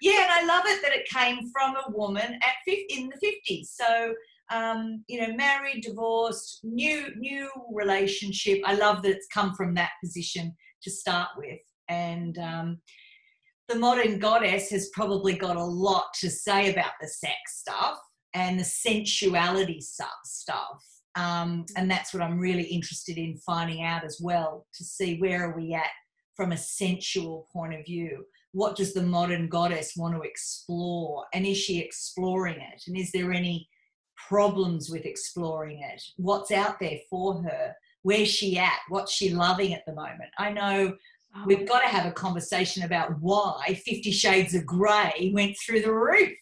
yeah, and I love it that it came from a woman at 50, in the fifties. So um, you know, married, divorced, new new relationship. I love that it's come from that position to start with. And um, the modern goddess has probably got a lot to say about the sex stuff and the sensuality stuff. Um, and that's what I'm really interested in finding out as well to see where are we at from a sensual point of view. What does the modern goddess want to explore? And is she exploring it? And is there any problems with exploring it? What's out there for her? Where's she at? What's she loving at the moment? I know oh. we've got to have a conversation about why Fifty Shades of Grey went through the roof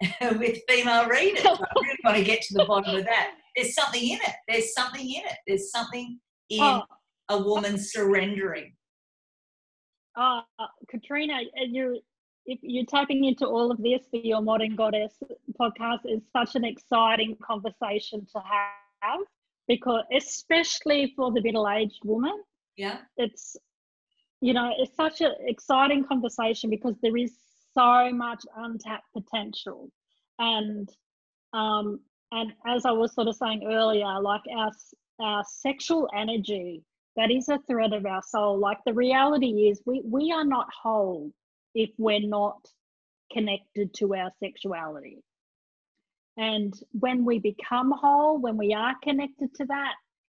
*laughs* with female readers. I really want to get to the bottom of that. There's something in it. There's something in it. There's something in oh. a woman surrendering. Uh, Katrena, you're if you're tapping into all of this for your Modern Goddess podcast, it's such an exciting conversation to have because especially for the middle-aged woman yeah. it's you know it's such an exciting conversation because there is so much untapped potential. And um and as i was sort of saying earlier like our our sexual energy that is a thread of our soul like the reality is we we are not whole if we're not connected to our sexuality and when we become whole, when we are connected to that,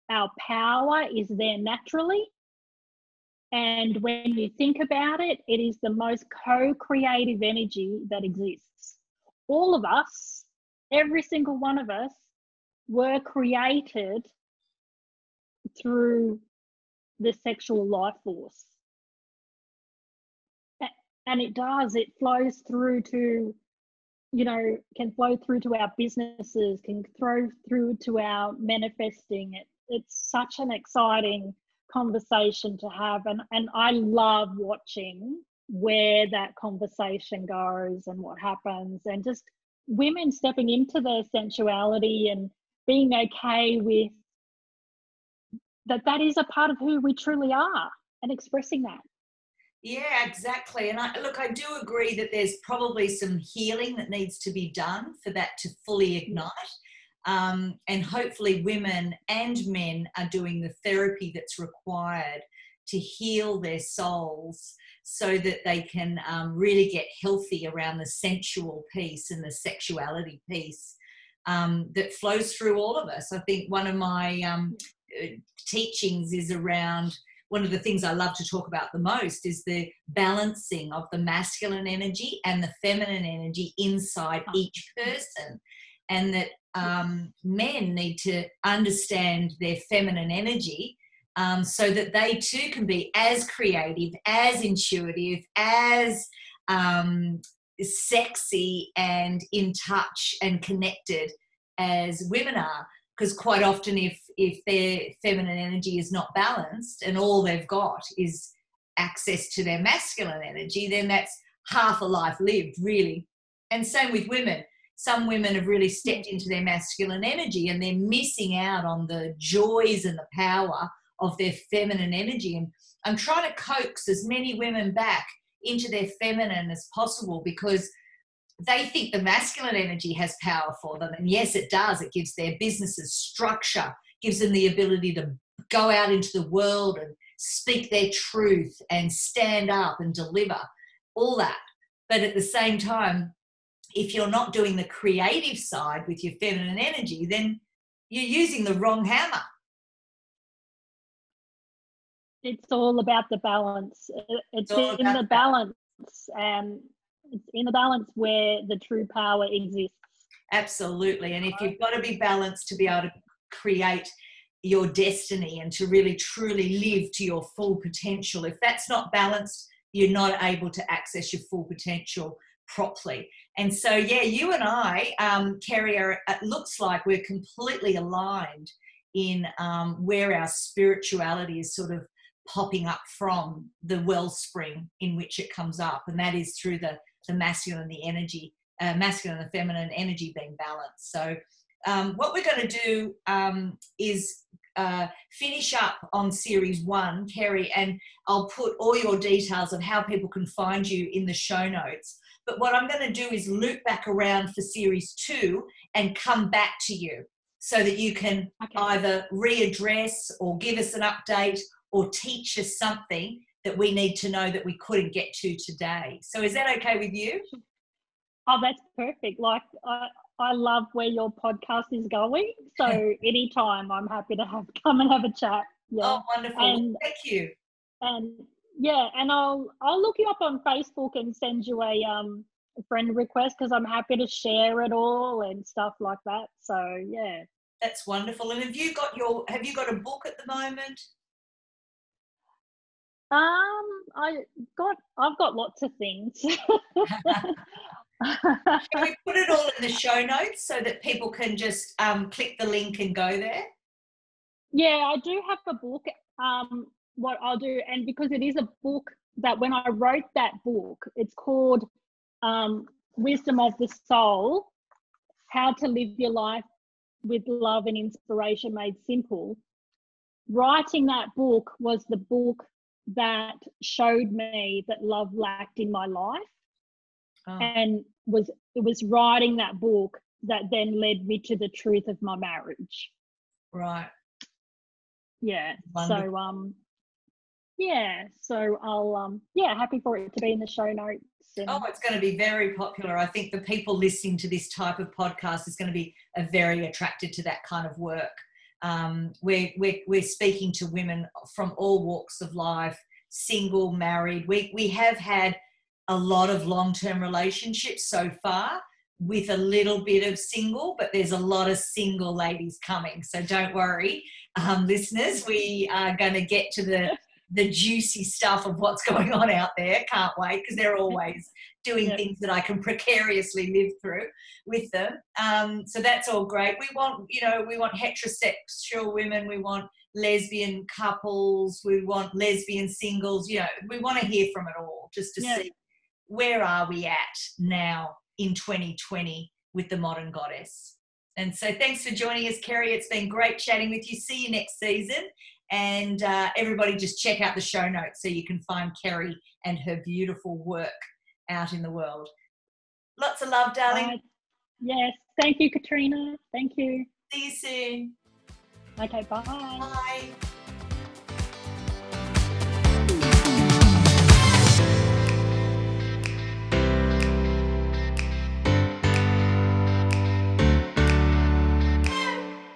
our power is there naturally. And when you think about it, it is the most co creative energy that exists. All of us, every single one of us, were created through the sexual life force. And it does, it flows through to you know, can flow through to our businesses, can throw through to our manifesting. It, it's such an exciting conversation to have. And, and I love watching where that conversation goes and what happens and just women stepping into their sensuality and being okay with that that is a part of who we truly are and expressing that yeah, exactly. And I, look, I do agree that there's probably some healing that needs to be done for that to fully ignite. Um, and hopefully, women and men are doing the therapy that's required to heal their souls so that they can um, really get healthy around the sensual piece and the sexuality piece um, that flows through all of us. I think one of my um, uh, teachings is around one of the things I love to talk about the most is the balancing of the masculine energy and the feminine energy inside oh. each person. And that um, men need to understand their feminine energy um, so that they too can be as creative, as intuitive, as um, sexy and in touch and connected as women are because quite often if if their feminine energy is not balanced and all they've got is access to their masculine energy then that's half a life lived really. And same with women. Some women have really stepped mm. into their masculine energy and they're missing out on the joys and the power of their feminine energy. And i'm trying to coax as many women back into their feminine as possible because they think the masculine energy has power for them. And yes, it does. It gives their businesses structure, gives them the ability to go out into the world and speak their truth and stand up and deliver all that. But at the same time, if you're not doing the creative side with your feminine energy, then you're using the wrong hammer. It's all about the balance. It's, it's in the balance. And it's in the balance where the true power exists. Absolutely. And if you've got to be balanced to be able to create your destiny and to really truly live to your full potential, if that's not balanced, you're not able to access your full potential properly. And so, yeah, you and I, um, Kerrie, are, it looks like we're completely aligned in um, where our spirituality is sort of popping up from the wellspring in which it comes up, and that is through the the masculine and the energy, uh, masculine and feminine energy being balanced. So, um, what we're going to do um, is uh, finish up on series one, Kerrie, and I'll put all your details of how people can find you in the show notes. But what I'm going to do is loop back around for series two and come back to you so that you can okay. either readdress or give us an update or teach us something that we need to know that we couldn't get to today. So is that okay with you? Oh, that's perfect. Like I, I love where your podcast is going. So *laughs* anytime I'm happy to have come and have a chat. Yeah. Oh, wonderful. And, Thank you. And yeah, and I'll I'll look you up on Facebook and send you a um friend request because I'm happy to share it all and stuff like that. So yeah. That's wonderful. And have you got your have you got a book at the moment? Um, I got I've got lots of things. *laughs* can we put it all in the show notes so that people can just um, click the link and go there? Yeah, I do have a book. Um, what I'll do, and because it is a book that when I wrote that book, it's called um, Wisdom of the Soul How to Live Your Life with Love and Inspiration Made Simple. Writing that book was the book that showed me that love lacked in my life oh. and was it was writing that book that then led me to the truth of my marriage right yeah Wonderful. so um yeah so i'll um yeah happy for it to be in the show notes and... oh it's going to be very popular i think the people listening to this type of podcast is going to be very attracted to that kind of work um, we're, we're, we're speaking to women from all walks of life, single, married. We, we have had a lot of long term relationships so far with a little bit of single, but there's a lot of single ladies coming. So don't worry, um, listeners, we are going to get to the the juicy stuff of what's *laughs* going on out there. Can't wait because they're always doing yeah. things that I can precariously live through with them. Um, so that's all great. We want, you know, we want heterosexual women, we want lesbian couples, we want lesbian singles, you know, we want to hear from it all just to yeah. see where are we at now in 2020 with the modern goddess. And so thanks for joining us, Kerrie. It's been great chatting with you. See you next season. And uh, everybody just check out the show notes so you can find Kerrie and her beautiful work out in the world. Lots of love, darling. Uh, yes. Thank you, Katrena. Thank you. See you soon. Okay, bye. Bye.